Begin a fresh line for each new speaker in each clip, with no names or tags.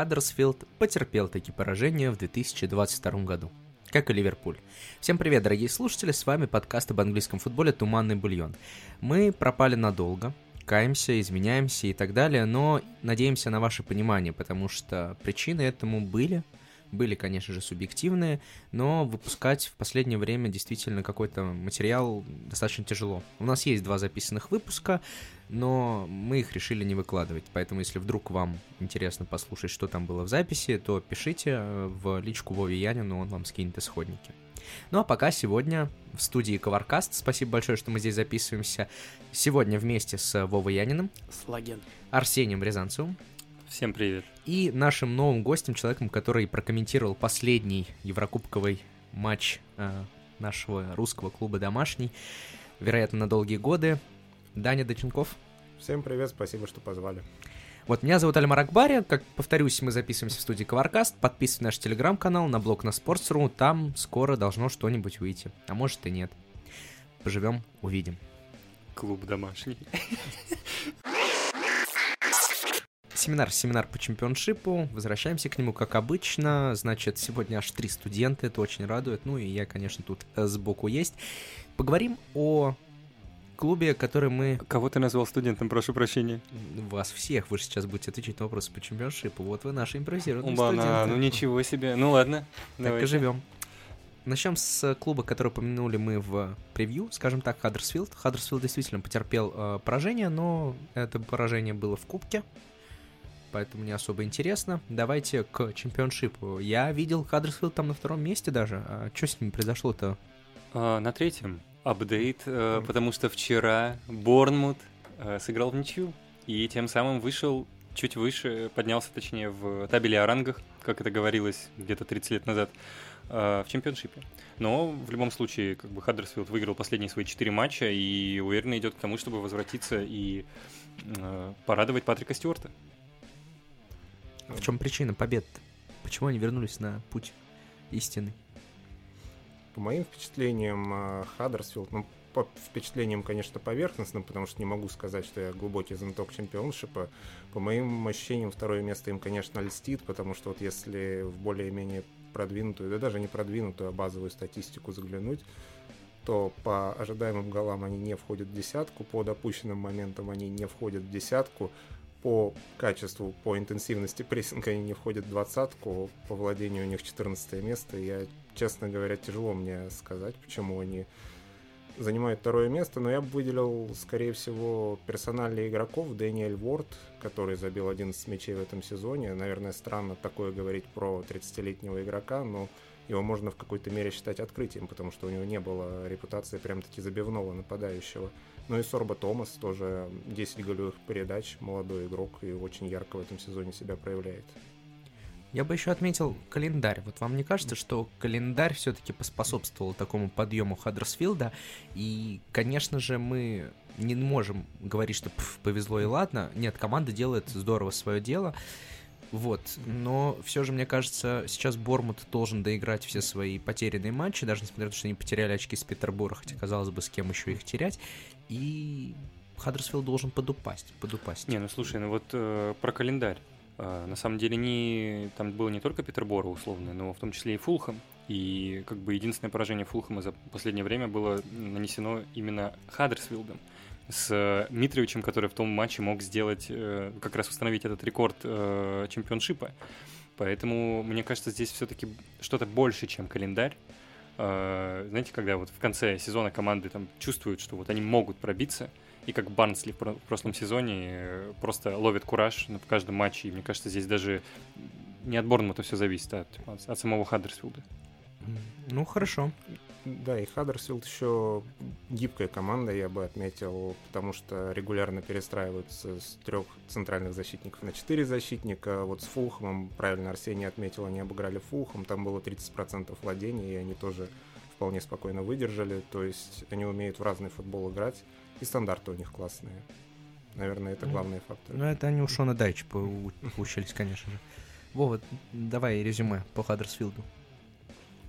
Хаддерсфилд потерпел таки поражение в 2022 году, как и Ливерпуль. Всем привет, дорогие слушатели, с вами подкаст об английском футболе «Туманный бульон». Мы пропали надолго, каемся, изменяемся и так далее, но надеемся на ваше понимание, потому что причины этому были, были, конечно же, субъективные, но выпускать в последнее время действительно какой-то материал достаточно тяжело. У нас есть два записанных выпуска, но мы их решили не выкладывать. Поэтому, если вдруг вам интересно послушать, что там было в записи, то пишите э, в личку Вове Янину, он вам скинет исходники. Ну а пока сегодня в студии Коваркаст. Спасибо большое, что мы здесь записываемся. Сегодня вместе с Вовой Яниным.
Слаген.
Арсением Рязанцевым.
Всем привет.
И нашим новым гостем, человеком, который прокомментировал последний еврокубковый матч э, нашего русского клуба «Домашний», вероятно, на долгие годы, Даня Доченков.
Всем привет, спасибо, что позвали.
Вот, меня зовут Альмар Акбари, как повторюсь, мы записываемся в студии Коваркаст, подписывайтесь на наш телеграм-канал, на блог на Sports.ru, там скоро должно что-нибудь выйти, а может и нет. Поживем, увидим.
Клуб домашний.
Семинар, семинар по чемпионшипу, возвращаемся к нему, как обычно, значит, сегодня аж три студента, это очень радует, ну и я, конечно, тут э, сбоку есть. Поговорим о клубе, который мы...
Кого ты назвал студентом, прошу прощения?
Вас всех, вы же сейчас будете отвечать на вопросы по чемпионшипу. Вот вы наши импровизированные
Оба-на,
студенты.
ну ничего себе. Ну ладно,
Так
давайте.
и живем. Начнем с клуба, который упомянули мы в превью, скажем так, Хаддерсфилд. Хаддерсфилд действительно потерпел э, поражение, но это поражение было в кубке, поэтому не особо интересно. Давайте к чемпионшипу. Я видел Хаддерсфилд там на втором месте даже. А что с ними произошло-то?
А, на третьем апдейт, э, потому что вчера Борнмут э, сыграл в ничью и тем самым вышел чуть выше, поднялся точнее в табеле о рангах, как это говорилось где-то 30 лет назад, э, в чемпионшипе. Но в любом случае, как бы Хаддерсфилд выиграл последние свои четыре матча и уверенно идет к тому, чтобы возвратиться и порадовать Патрика Стюарта.
В чем причина побед? Почему они вернулись на путь истины?
По моим впечатлениям, э, Хаддерсфилд, ну, по впечатлениям, конечно, поверхностным, потому что не могу сказать, что я глубокий знаток чемпионшипа. По моим ощущениям, второе место им, конечно, льстит, потому что вот если в более-менее продвинутую, да даже не продвинутую, а базовую статистику заглянуть, то по ожидаемым голам они не входят в десятку, по допущенным моментам они не входят в десятку, по качеству, по интенсивности прессинга они не входят в двадцатку, по владению у них 14 место. Я, честно говоря, тяжело мне сказать, почему они занимают второе место, но я бы выделил, скорее всего, персональных игроков. Дэниэль Уорд, который забил 11 мячей в этом сезоне. Наверное, странно такое говорить про 30-летнего игрока, но его можно в какой-то мере считать открытием, потому что у него не было репутации прям-таки забивного нападающего. Ну и Сорба Томас тоже 10 голевых передач, молодой игрок и очень ярко в этом сезоне себя проявляет.
Я бы еще отметил календарь. Вот вам не кажется, что календарь все-таки поспособствовал такому подъему Хаддерсфилда? И, конечно же, мы не можем говорить, что «Пф, повезло и ладно. Нет, команда делает здорово свое дело. Вот, но все же, мне кажется, сейчас Бормут должен доиграть все свои потерянные матчи, даже несмотря на то, что они потеряли очки с Петербурга, хотя, казалось бы, с кем еще их терять. И Хаддерсфилд должен подупасть, подупасть.
Не, ну слушай, ну вот э, про календарь. Э, на самом деле не там было не только Петербора условно, но в том числе и Фулхэм. И как бы единственное поражение Фулхэма за последнее время было нанесено именно Хаддерсфилдом с Митровичем, который в том матче мог сделать, э, как раз установить этот рекорд э, чемпионшипа. Поэтому, мне кажется, здесь все-таки что-то больше, чем календарь. Э, знаете, когда вот в конце сезона команды там чувствуют, что вот они могут пробиться, и как Барнсли в про- в прошлом сезоне э, просто ловит кураж в каждом матче. И мне кажется, здесь даже не от Борнмута все зависит, а от, от самого Хаддерсфилда.
Ну, хорошо.
Да, и Хаддерсфилд еще гибкая команда, я бы отметил, потому что регулярно перестраиваются с трех центральных защитников на четыре защитника. Вот с Фулхэмом, правильно Арсений отметил, они обыграли Фулхэм, там было 30% владения, и они тоже вполне спокойно выдержали. То есть они умеют в разный футбол играть, и стандарты у них классные. Наверное, это
Ну,
главные факторы.
Ну, это они у Шона Дайча поу- поучились, конечно же. Вова, давай резюме по Хаддерсфилду.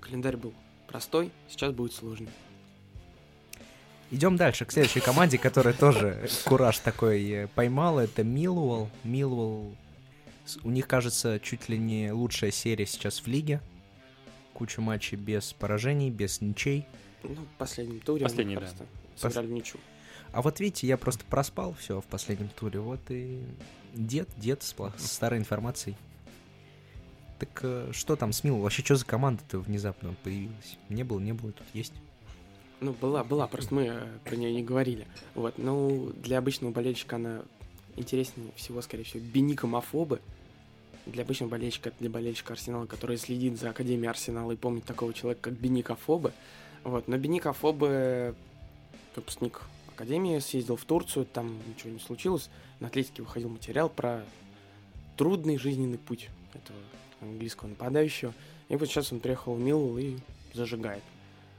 Календарь был простой, сейчас будет сложный.
Идем дальше к следующей команде, которая тоже кураж такой э, поймала. Это Милуэлл. Милуэлл У них, кажется, чуть ли не лучшая серия сейчас в лиге. Куча матчей без поражений, без ничей.
Ну, в последнем туре
Последний, да.
сыграли в ничью.
А вот видите, я просто проспал все в последнем туре. Вот и дед, дед с старой информацией. Так э, что там с Милом? Вообще, что за команда-то внезапно появилась? Не было, не было, тут есть.
Ну, была, была, просто мы э, про нее не говорили. Вот, ну, для обычного болельщика она интереснее всего, скорее всего, Беника Мафобы. Для обычного болельщика, для болельщика Арсенала, который следит за Академией Арсенала и помнит такого человека, как Беника Фобы. Вот, но Беника Фобы, выпускник Академии, съездил в Турцию, там ничего не случилось. На Атлетике выходил материал про трудный жизненный путь этого английского нападающего. И вот сейчас он приехал в Милвелл и зажигает.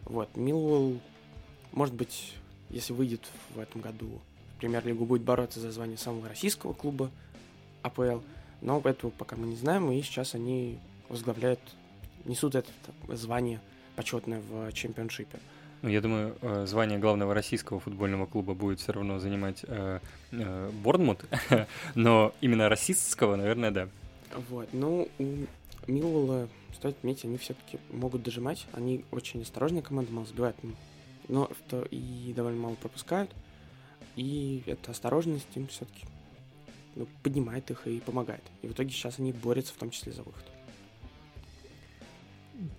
Вот, Милвелл, может быть, если выйдет в этом году в премьер-лигу, будет бороться за звание самого российского клуба АПЛ, но этого пока мы не знаем, и сейчас они возглавляют, несут это звание почетное в чемпионшипе.
Ну, я думаю, э, звание главного российского футбольного клуба будет все равно занимать э, э, Борнмут, но именно расистского, наверное, да.
Вот, ну, у Милвелла, стоит отметить, они все-таки могут дожимать, они очень осторожная команда, мало забивают, м, но то и довольно мало пропускают, и эта осторожность им все-таки ну, поднимает их и помогает. И в итоге сейчас они борются в том числе за выход.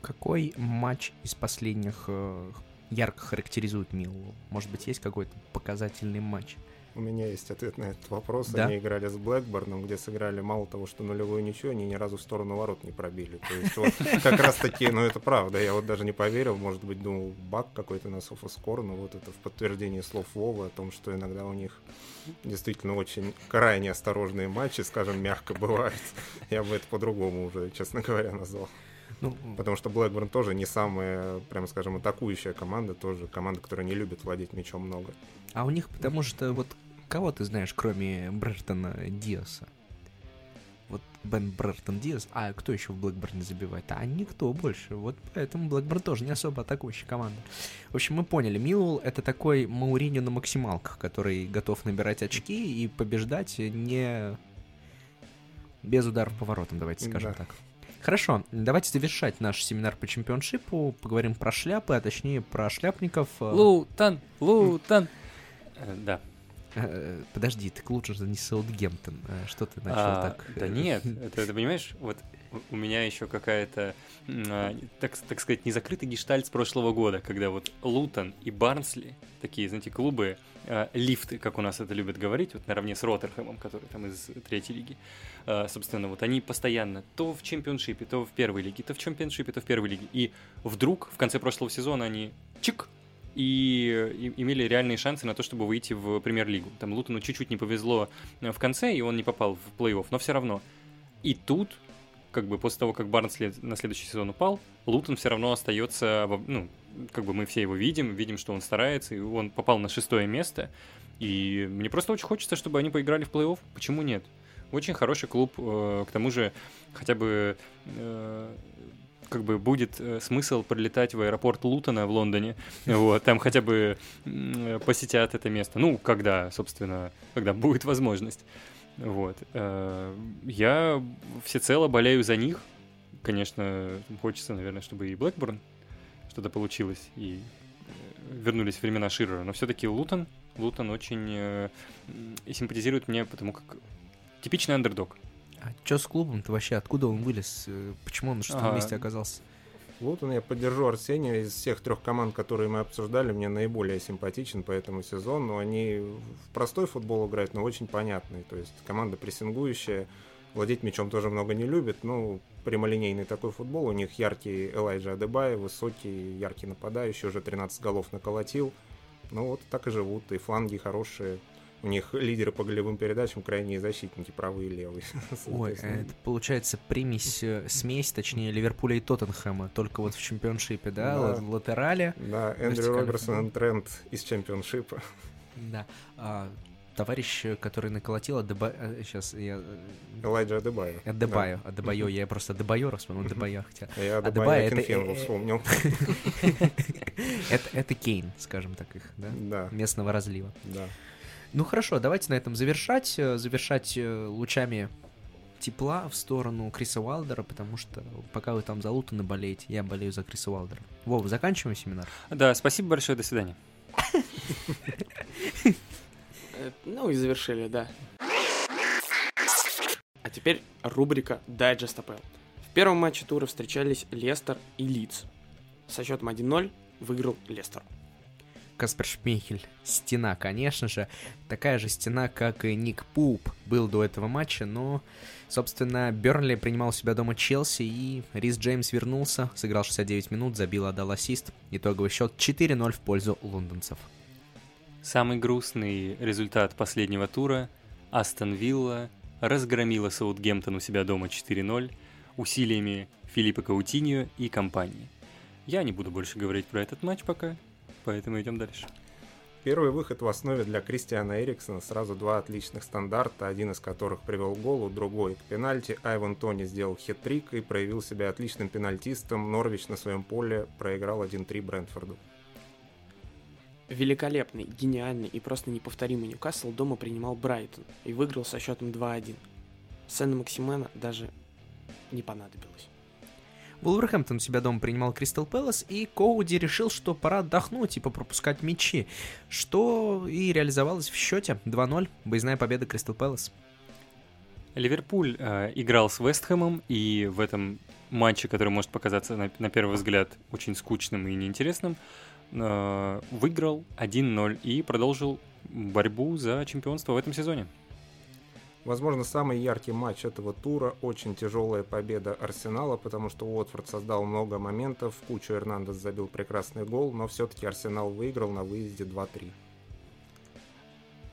Какой матч из последних э, ярко характеризует Милу? Может быть, есть какой-то показательный матч?
У меня есть ответ на этот вопрос.
Да?
Они играли с Блэкборном, где сыграли мало того, что нулевую ничью, они ни разу в сторону ворот не пробили. То есть вот как раз таки, ну это правда, я вот даже не поверил, может быть, думал, баг какой-то на софоскор, но вот это в подтверждение слов Вовы о том, что иногда у них действительно очень крайне осторожные матчи, скажем, мягко бывают. Я бы это по-другому уже, честно говоря, назвал.
Ну,
Потому что Блэкборн тоже не самая, прямо скажем, атакующая команда, тоже команда, которая не любит владеть мячом много.
а у них, потому что вот кого ты знаешь, кроме Брертона Диаса? Вот Бен Брертон Диас, а кто еще в Блэкборне забивает? А никто больше. Вот поэтому Блэкборн тоже не особо атакующая команда. В общем, мы поняли, Милл это такой Мауриньо на максималках, который готов набирать очки и побеждать не без ударов по воротам, давайте скажем
Да.
так. Хорошо, давайте завершать наш семинар по чемпионшипу, поговорим про шляпы, а точнее про шляпников.
Лутан, Лутан. Э, Да.
Э, Подожди, так лучше же не Саутгемптон. Э, Что ты начал
А,
так?
Да
э,
нет, это ты понимаешь, вот у- меня еще какая-то, а, так, так сказать, незакрытый гештальт с прошлого года, когда вот Лутон и Барнсли, такие, знаете, клубы, а, лифты, как у нас это любят говорить, вот наравне с Роттерхэмом, который там из третьей лиги, а, собственно, вот они постоянно то в чемпионшипе, то в первой лиге, то в чемпионшипе, то в первой лиге, и вдруг в конце прошлого сезона они чик, и, имели реальные шансы на то, чтобы выйти в премьер-лигу. Там Лутону чуть-чуть не повезло э, в конце, и он не попал в плей-офф, но все равно. И тут, как бы после того, как Барнсли на следующий сезон упал, Лутон все равно остается, ну, как бы мы все его видим, видим, что он старается, и он попал на шестое место. И мне просто очень хочется, чтобы они поиграли в плей-офф. Почему нет? Очень хороший клуб, э, к тому же хотя бы э, как бы будет э, смысл прилетать в аэропорт Лутона в Лондоне, вот, там хотя бы посетят это место, ну, когда, собственно, когда будет возможность, вот. Э, Я всецело болею за них, конечно, хочется, наверное, чтобы и Блэкборн что-то получилось, и э, вернулись времена Ширера, но все-таки Лутон, Лутон очень симпатизирует мне, потому как типичный андердог.
А что с клубом-то вообще? Откуда он вылез? Э, Почему он на шестом
А,
месте оказался?
Лутон я поддержу Арсения. Из всех трех команд, которые мы обсуждали, мне наиболее симпатичен по этому сезону. Они в простой футбол играют, но очень понятный. То есть команда прессингующая, владеть мячом тоже много не любит. Ну, прямолинейный такой футбол. У них яркий Элайджа Адебай, высокий, яркий нападающий, уже 13 голов наколотил. Ну вот так и живут, и фланги хорошие. У них лидеры по голевым передачам, крайние защитники, правый и левый.
Ой,
Соответственно,
это получается примесь, э, смесь, точнее, Ливерпуля и Тоттенхэма, только вот в чемпионшипе, да?
Да.
Ла- Латерали.
Да, Эндрю Роберсон Трент из чемпионшипа.
Да. А, товарищ, э, который наколотил, сейчас я... э,
Элайджа Адебай.
Адебайо, Адебайо, я просто Адебайо вспомнил, Адебайо хотел.
Да. Я
Адебай
Адебай
это-
вспомнил.
Это, это Кейн, скажем так их, да?
Да,
Местного разлива.
да.
Ну хорошо, давайте на этом завершать. э, Завершать э, лучами тепла в сторону Криса Уалдера, потому что пока вы там за Лутона болеете, я болею за Криса Уалдера. Вова, заканчиваем семинар?
Да, спасибо большое, до свидания.
Э, Ну и завершили, да. А теперь рубрика Дайджест АПЛ. В первом матче тура встречались Лестер и Лидс. Со счетом 1-0 выиграл Лестер.
Каспер Шмейхель. Стена, конечно же. Такая же стена, как и Ник Пуп был до этого матча, но, собственно, Бернли принимал у себя дома Челси, и Рис Джеймс вернулся, сыграл 69 минут, забил, отдал ассист. Итоговый счет 4-0 в пользу лондонцев.
Самый грустный результат последнего тура – Астон Вилла разгромила Саутгемптон у себя дома 4-0 усилиями Филиппа Каутиньо и компании. Я не буду больше говорить про этот матч пока, поэтому идем дальше.
Первый выход в основе для Кристиана Эриксона. Сразу два отличных стандарта, один из которых привел к голу, другой к пенальти. Айван Тони сделал хет-трик и проявил себя отличным пенальтистом. Норвич на своем поле проиграл 1-3 Брентфорду.
Великолепный, гениальный и просто неповторимый Ньюкасл дома принимал Брайтон и выиграл со счетом 2-1. Сцена Максимена даже не понадобилась.
Вулверхэмптон у себя дома принимал Кристал Пэлас, и Коуди решил, что пора отдохнуть и попропускать мячи, что и реализовалось в счете 2-0, выездная победа Кристал Пэлас.
Ливерпуль э, играл с Вестхэмом, и в этом матче, который может показаться на, на первый взгляд очень скучным и неинтересным, э, выиграл 1-0 и продолжил борьбу за чемпионство в этом сезоне.
Возможно, самый яркий матч этого тура. Очень тяжелая победа Арсенала, потому что Уотфорд создал много моментов. Кучу Эрнандес забил прекрасный гол, но все-таки Арсенал выиграл на выезде 2-3.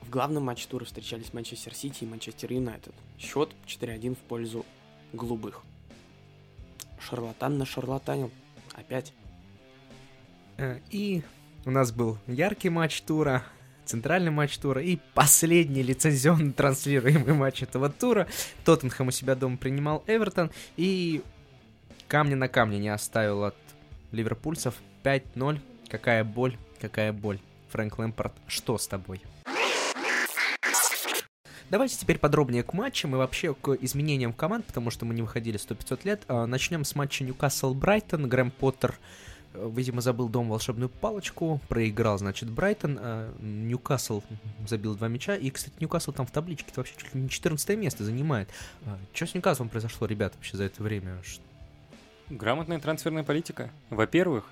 В главном матче тура встречались Манчестер Сити и Манчестер Юнайтед. Счет 4-1 в пользу голубых. Шарлатан на шарлатанил. Опять.
Э, И у нас был яркий матч тура, центральный матч тура и последний лицензионно транслируемый матч этого тура. Тоттенхэм у себя дома принимал Эвертон и камня на камне не оставил от ливерпульцев 5-0. Какая боль, какая боль. Фрэнк Лэмпорт, что с тобой? Давайте теперь подробнее к матчам и вообще к изменениям команд, потому что мы не выходили 100-500 лет. А, Начнем с матча Ньюкасл-Брайтон. Грэм Поттер видимо, забыл дом волшебную палочку, проиграл, значит, Брайтон, а Ньюкасл забил два мяча, и, кстати, Ньюкасл там в табличке вообще чуть ли не 14 место занимает. Что с Ньюкаслом произошло, ребята, вообще за это время?
Грамотная трансферная политика. Во-первых,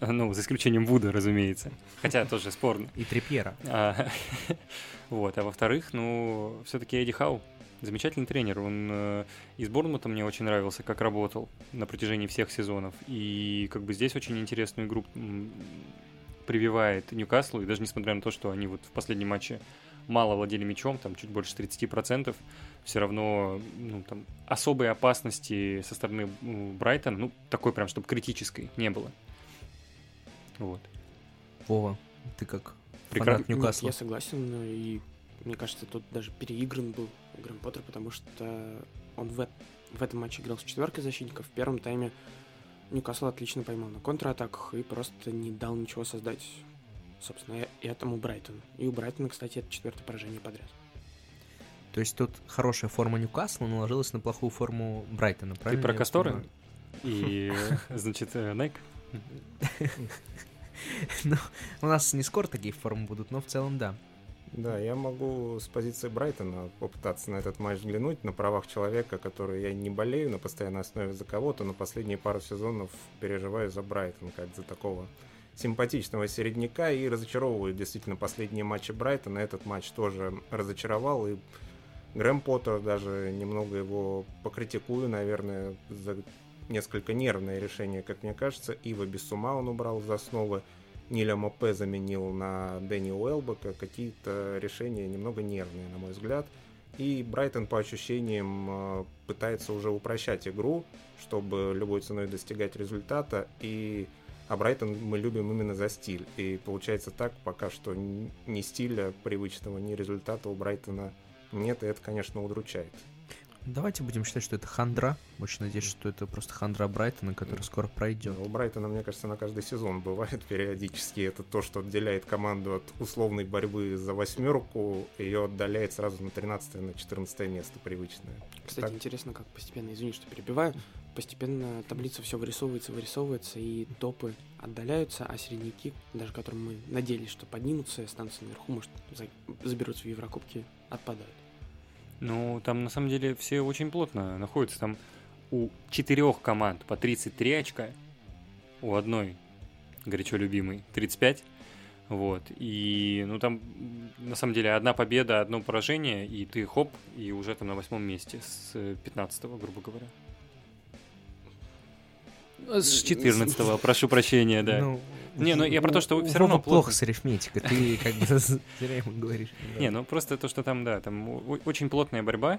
э, ну, за исключением Вуда, разумеется, хотя тоже спорно.
И Трипьера.
А, вот, а во-вторых, ну, все-таки Эдди Хау замечательный тренер. Он э, из Борнмута мне очень нравился, как работал на протяжении всех сезонов. И как бы здесь очень интересную игру прививает Ньюкаслу. И даже несмотря на то, что они вот в последнем матче мало владели мячом, там чуть больше 30%, все равно ну, там, особой опасности со стороны Брайтона, ну, такой прям, чтобы критической, не было. Вот.
Вова, ты как
Прекрасно.
фанат Ньюкасла?
Я согласен, но и мне кажется, тут даже переигран был Грэм Поттер, потому что он в, в этом матче играл с четверкой защитников. В первом тайме Ньюкасл отлично поймал на контратаках и просто не дал ничего создать, собственно, и этому Брайтону. И у Брайтона, кстати, это четвертое поражение подряд.
То есть тут хорошая форма Ньюкасла наложилась на плохую форму Брайтона,
Ты
правильно?
про
я
Касторы? И, значит, э, Nike?
Ну, у нас не скоро такие формы будут, но в целом да.
Да, я могу с позиции Брайтона попытаться на этот матч взглянуть на правах человека, который я не болею на постоянной основе за кого-то, но последние пару сезонов переживаю за Брайтон, как за такого симпатичного середняка и разочаровывают действительно последние матчи Брайтона. Этот матч тоже разочаровал, и Грэм Поттер даже немного его покритикую, наверное, за несколько нервное решение, как мне кажется. Ива без ума он убрал за основы. Ниля Мопе заменил на Дэнни Уэлбека. Какие-то решения немного нервные, на мой взгляд. И Брайтон, по ощущениям, э, пытается уже упрощать игру, чтобы любой ценой достигать результата. И а Брайтон мы любим именно за стиль. И получается так, пока что ни стиля привычного, ни результата у Брайтона нет, и это, конечно, удручает.
Давайте будем считать, что это хандра. Очень надеюсь, что это просто хандра Брайтона, который скоро пройдет.
У Брайтона, мне кажется, на каждый сезон бывает периодически. Это то, что отделяет команду от условной борьбы за восьмерку, ее отдаляет сразу на 13 на 14 место привычное.
Кстати,
Так.
интересно, как постепенно, извини, что перебиваю, постепенно таблица все вырисовывается, вырисовывается, и топы отдаляются, а середняки, даже которым мы надеялись, что поднимутся и останутся наверху, может, за- заберутся в Еврокубки, отпадают.
Ну, там на самом деле все очень плотно находятся. Там у четырех команд по 33 очка, у одной горячо любимой 35. Вот. И, ну, там, на самом деле, одна победа, одно поражение, и ты хоп, и уже там на восьмом месте с 15 грубо говоря. С 14 прошу прощения, да.
Ну,
Не, ну я про то, что
у
всё равно
плохо с арифметикой, ты как бы зря ему говоришь.
Не, ну просто то, что там, да, там очень плотная борьба.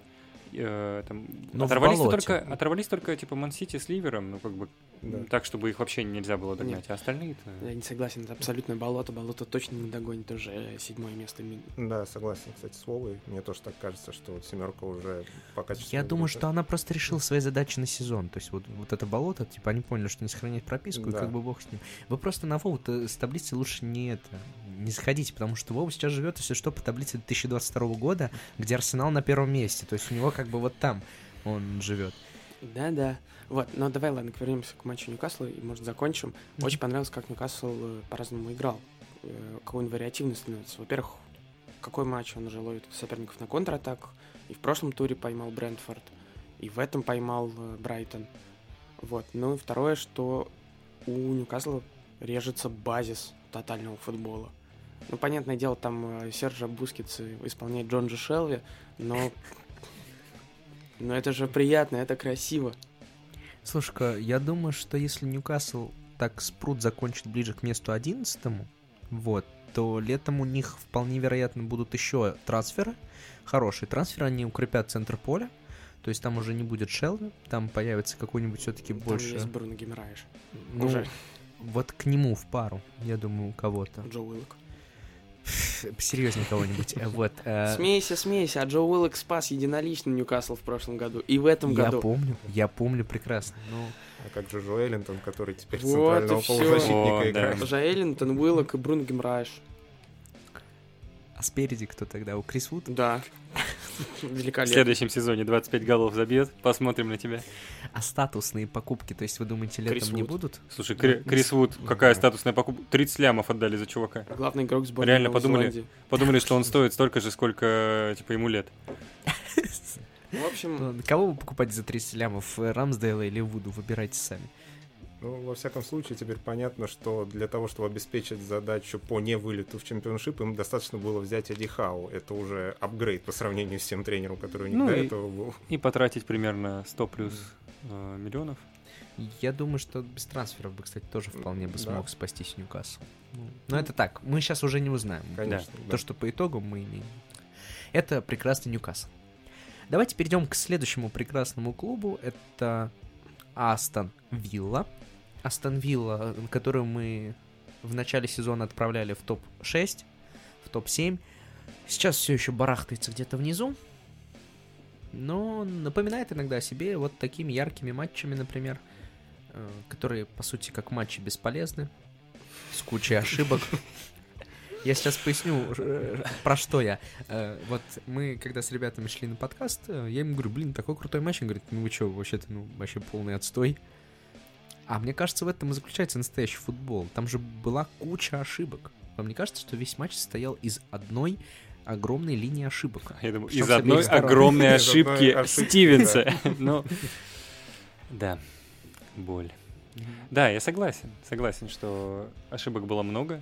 э, там
Но
оторвались
болоте.
только, оторвались только типа Ман-Сити с Ливером, ну как бы
Да.
так, чтобы их вообще нельзя было догнать, а остальные-то...
Я не согласен, это абсолютное болото, болото точно не догонит уже седьмое место. ми-
Да, согласен, кстати, с Вовой. Мне тоже так кажется, что вот семерка уже по качеству...
Я думаю, что она просто решила свои задачи на сезон. То есть вот, вот это болото, типа, они поняли, что не сохранять прописку, и
Да.
как бы бог с ним. Вы просто на Вову с таблицы лучше не это, не заходите, потому что Вова сейчас живет, если что, по таблице 2022 года, где Арсенал на первом месте. То есть у него как бы вот там он живет.
Да-да. Вот, но давай, ладно, вернемся к матчу Ньюкасла и, может, закончим.
Мгм.
Очень понравилось, как Ньюкасл э, по-разному играл. Э, Какой он вариативный становится. Во-первых, какой матч он уже ловит соперников на контратаках. И в прошлом туре поймал Брентфорд, и в этом поймал э, Брайтон. Вот. Ну и второе, что у Ньюкасла режется базис тотального футбола. Ну, понятное дело, там Серхио Бускетс исполняет Джон Шелви, но... Но это же приятно, это красиво.
Слушай-ка, я думаю, что если Ньюкасл так спрут закончит ближе к месту 11 вот, то летом у них вполне вероятно будут еще трансферы. Хорошие трансферы, они укрепят центр поля. То есть там уже не будет Шелви, там появится какой-нибудь все-таки
Там
больше...
есть Бруно Гимраеш.
ну,
уже.
Вот к нему в пару, я думаю, у кого-то.
Джо Уиллок.
Серьезнее кого-нибудь. Э, Вот. э,
Смейся, смейся, а Джо Уиллок спас единолично Ньюкасл в прошлом году. И в этом
Я
году.
помню, я помню прекрасно. Ну,
А как же Джо Эллинтон, который теперь
Вот
центрального полузащитника
О, да.
играет?
Уже Эллинтон, Уиллок и Бруно Гимраеш.
а спереди кто тогда? У Крис Вуд?
Да.
В
Великолепно.
следующем сезоне 25 голов забьет, посмотрим на тебя.
А статусные покупки, то есть вы думаете,
Крис
летом не
Вуд.
будут?
Слушай, Кри- Крис Вуд, какая статусная покупка? 30 лямов отдали за чувака.
Главный игрок сборной
Реально
Новой
подумали?
Зеландии.
Подумали, что он стоит столько же, сколько, типа, ему лет.
В общем,
Ну, Кого вы покупаете за 30 лямов? Рамсдейла или Вуду? Выбирайте сами.
Ну, во всяком случае, теперь понятно, что для того, чтобы обеспечить задачу по невылету в чемпионшип, им достаточно было взять Эдди Хау. Это уже апгрейд по сравнению с тем тренером, который у них
Ну
до
и-
этого был.
И потратить примерно 100 плюс э, миллионов.
Я думаю, что без трансферов бы, кстати, тоже вполне бы
Да.
смог спастись Ньюкасл. Ну, Но это так, мы сейчас уже не узнаем.
Конечно. да.
То, что по итогу мы имеем. Это прекрасный Ньюкасл. Давайте перейдем к следующему прекрасному клубу. Это Астон Вилла. Астон Вилла, которую мы в начале сезона отправляли в топ-6, в топ-7. Сейчас все еще барахтается где-то внизу. Но напоминает иногда о себе вот такими яркими матчами, например, э, которые, по сути, как матчи бесполезны, с кучей ошибок. Я сейчас поясню, э, про что я. Э, Вот мы, когда с ребятами шли на подкаст, я им говорю, блин, такой крутой матч. Он говорит, ну вы что, вообще-то, ну, вообще полный отстой. А мне кажется, в этом и заключается настоящий футбол. Там же была куча ошибок. Вам не кажется, что весь матч состоял из одной огромной линии ошибок?
Я думаю, из одной огромной ошибки Стивенса. Ну, да, боль. Да, я согласен. Согласен, что ошибок было много.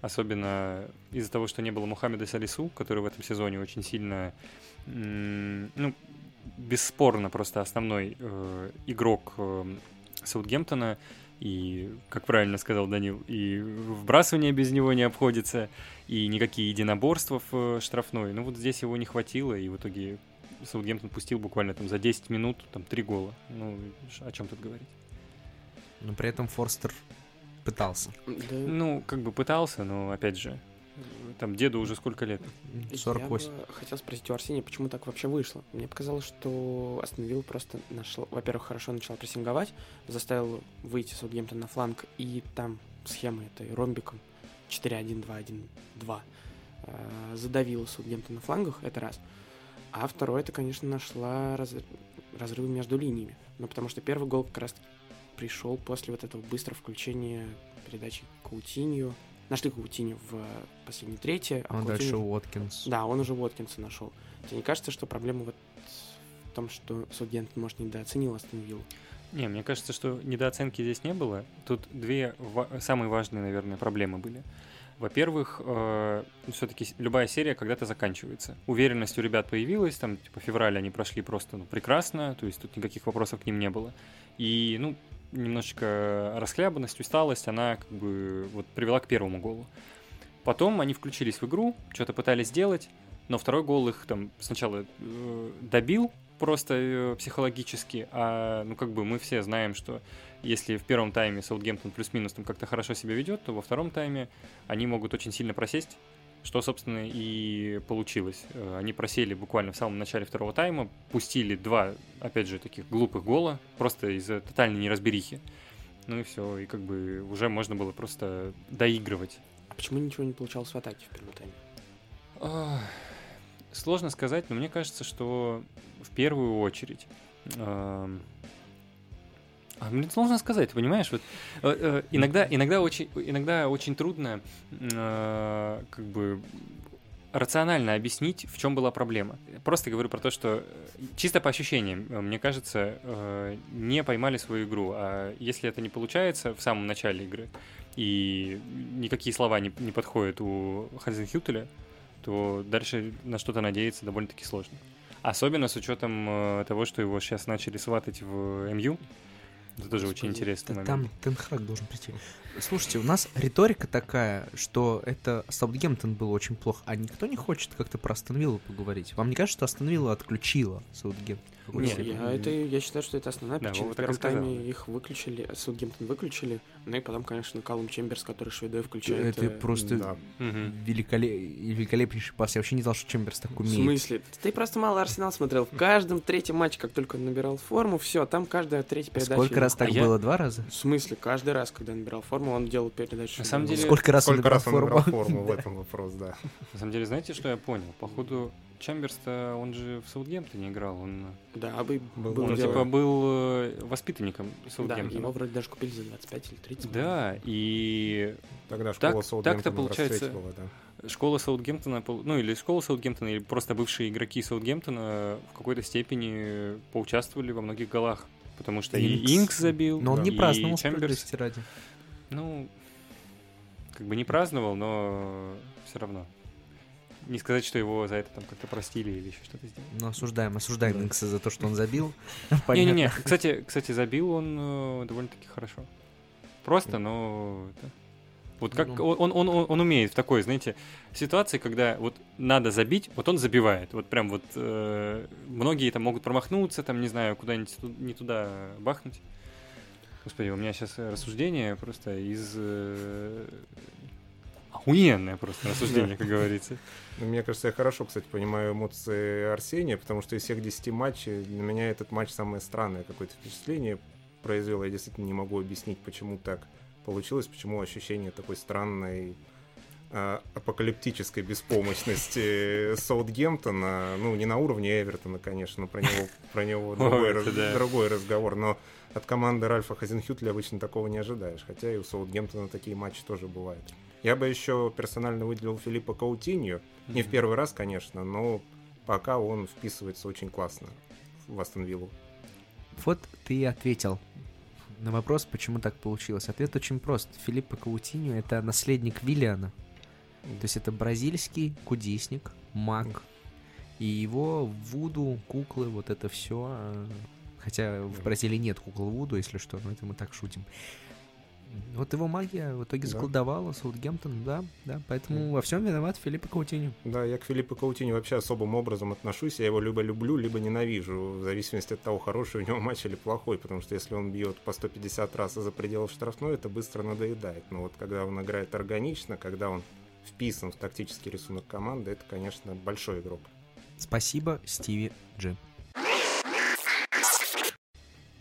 Особенно из-за того, что не было Мухаммеда Салису, который в этом сезоне очень сильно, ну, бесспорно просто основной э, игрок э, Саутгемптона. И, как правильно сказал Данил, и вбрасывание без него не обходится, и никакие единоборства в э, штрафной. Ну вот здесь его не хватило, и в итоге Саутгемптон пустил буквально там за 10 минут там три гола. Ну, о чем тут говорить?
Но при этом Форстер пытался.
да,
Ну, как бы пытался, но опять же, там деду уже сколько лет?
48.
Я хотел спросить у Арсения, почему так вообще вышло. Мне показалось, что Астон Вилла просто нашла... Во-первых, хорошо начала прессинговать, заставил выйти Саутгемптон на фланг, и там схема этой ромбиком 4-1-2-1-2 э, задавила Саутгемптон на флангах, это раз. А второе, это, конечно, нашла раз... разрывы между линиями. Ну, потому что первый гол как раз пришел после вот этого быстрого включения передачи Каутинью. Нашли Каутинью в последней трети.
А дальше Уоткинс.
Да, он уже Уоткинса нашел. Тебе не кажется, что проблема вот в том, что Саутгемптон, может, недооценил Астон Виллу?
Не, мне кажется, что недооценки здесь не было. Тут две ва- самые важные, наверное, проблемы были. Во-первых, э, все-таки любая серия когда-то заканчивается. Уверенность у ребят появилась, там, типа, февраль они прошли просто ну, прекрасно, то есть тут никаких вопросов к ним не было. И, ну, немножечко расхлябанность, усталость, она как бы вот привела к первому голу. Потом они включились в игру, что-то пытались сделать, но второй гол их там сначала э, добил просто э, психологически, а ну как бы мы все знаем, что если в первом тайме Саутгемптон плюс-минус там как-то хорошо себя ведет, то во втором тайме они могут очень сильно просесть, что, собственно, и получилось. Э, они просели буквально в самом начале второго тайма, пустили два, опять же, таких глупых гола, просто из-за тотальной неразберихи. Ну и все, и как бы уже можно было просто доигрывать.
А почему ничего не получалось в атаке в первом тайме?
Сложно сказать, но мне кажется, что в первую очередь... эм, а, мне сложно сказать, понимаешь? Вот, э, э, иногда, иногда, очень, иногда очень трудно э, как бы рационально объяснить, в чем была проблема. Просто говорю про то, что э, чисто по ощущениям, э, мне кажется, э, не поймали свою игру. А если это не получается в самом начале игры, и никакие слова не, не подходят у Хазенхютеля, то дальше на что-то надеяться довольно-таки сложно. Особенно с учетом того, что его сейчас начали сватать в МЮ. Это тоже очень интересный момент.
Там Тенхак должен прийти. Слушайте, у нас риторика такая, что это Саутгемптон был очень плохо, а никто не хочет как-то про Астон Виллу поговорить. Вам не кажется, что Астон Вилла отключила Саутгемптон? В
Нет?
Я, это, я считаю, что это основная
Да,
причина. В первом тайме их выключили, а Саутгемптон выключили, ну и потом, конечно, Калум Чемберс, который шведой включает.
Это
э,
просто
Да.
Мгм.
великоле- великолепнейший пас. Я вообще не знал, что Чемберс так
В
умеет.
смысле? Ты просто мало Арсенал смотрел. В каждом третьем матче, как только он набирал форму, все, там каждая третья передача.
Сколько раз так
А я-
было? Два раза?
В смысле? Каждый раз, когда набирал форму, он делал передачу.
На самом деле-
Сколько раз он форму?
форму, в этом вопрос, да.
На самом деле, знаете, что я понял? Походу, Чамберс-то, он же в Саутгемптоне играл, он,
Да, а бы
Был-
был
он типа был э, воспитанником
Да,
Саутгемптона.
его вроде даже купили за 25 или 30.
Да, и
Тогда
Так-
школа Саутгемптона
так-то получается-
была, да.
школа Саутгемптона, ну или школа Саутгемптона, или просто бывшие игроки Саутгемптона в какой-то степени поучаствовали во многих голах. Потому что
Инкс.
и Инкс забил,
Но он
Да.
не
и
праздновал
Чемберс.
справедливости ради.
Ну, как бы не праздновал, но все равно. Не сказать, что его за это там как-то простили или еще что-то сделали.
Ну, осуждаем, осуждаем
Да.
Инкса за то, что он забил.
Не-не-не, кстати, кстати, забил он э, довольно-таки хорошо. Просто, но... Вот как
Ну.
он, он, он, он умеет в такой, знаете, ситуации, когда вот надо забить, вот он забивает. Вот прям вот э, многие там могут промахнуться, там, не знаю, куда-нибудь не туда бахнуть. Господи, у меня сейчас рассуждение просто из... э, охуенное просто рассуждение, как говорится.
Ну, Мне кажется, я хорошо, кстати, понимаю эмоции Арсения, потому что из всех 10 матчей для меня этот матч самое странное какое-то впечатление произвел. Я действительно не могу объяснить, почему так получилось, почему ощущение такой странной а, апокалиптической беспомощности Саутгемптона, ну, не на уровне Эвертона, конечно, но про него, про него другой, раз-
да.
другой разговор, но от команды Ральфа Хазенхютля обычно такого не ожидаешь, хотя и у Саутгемптона такие матчи тоже бывают. Я бы еще персонально выделил Филиппа Каутинью, не в первый раз, конечно, но пока он вписывается очень классно в Астон Виллу.
Вот ты и ответил на вопрос, почему так получилось. Ответ очень прост. Филиппо Каутиньо — это наследник Виллиана. То есть это бразильский кудесник, маг. И его вуду, куклы, вот это все. Хотя в Бразилии нет кукол вуду, если что, но это мы так шутим. Вот его магия в итоге
Да.
заколдовала Саутгемптон, да, да. Поэтому во всем виноват Филиппо Каутиньо.
Да, я к Филиппу Каутиню вообще особым образом отношусь. Я его либо люблю, либо ненавижу, в зависимости от того, хороший у него матч или плохой. Потому что если он бьет по 150 раз за пределов штрафной, это быстро надоедает. Но вот когда он играет органично, когда он вписан в тактический рисунок команды, это, конечно, большой игрок.
Спасибо, Стиви Джи.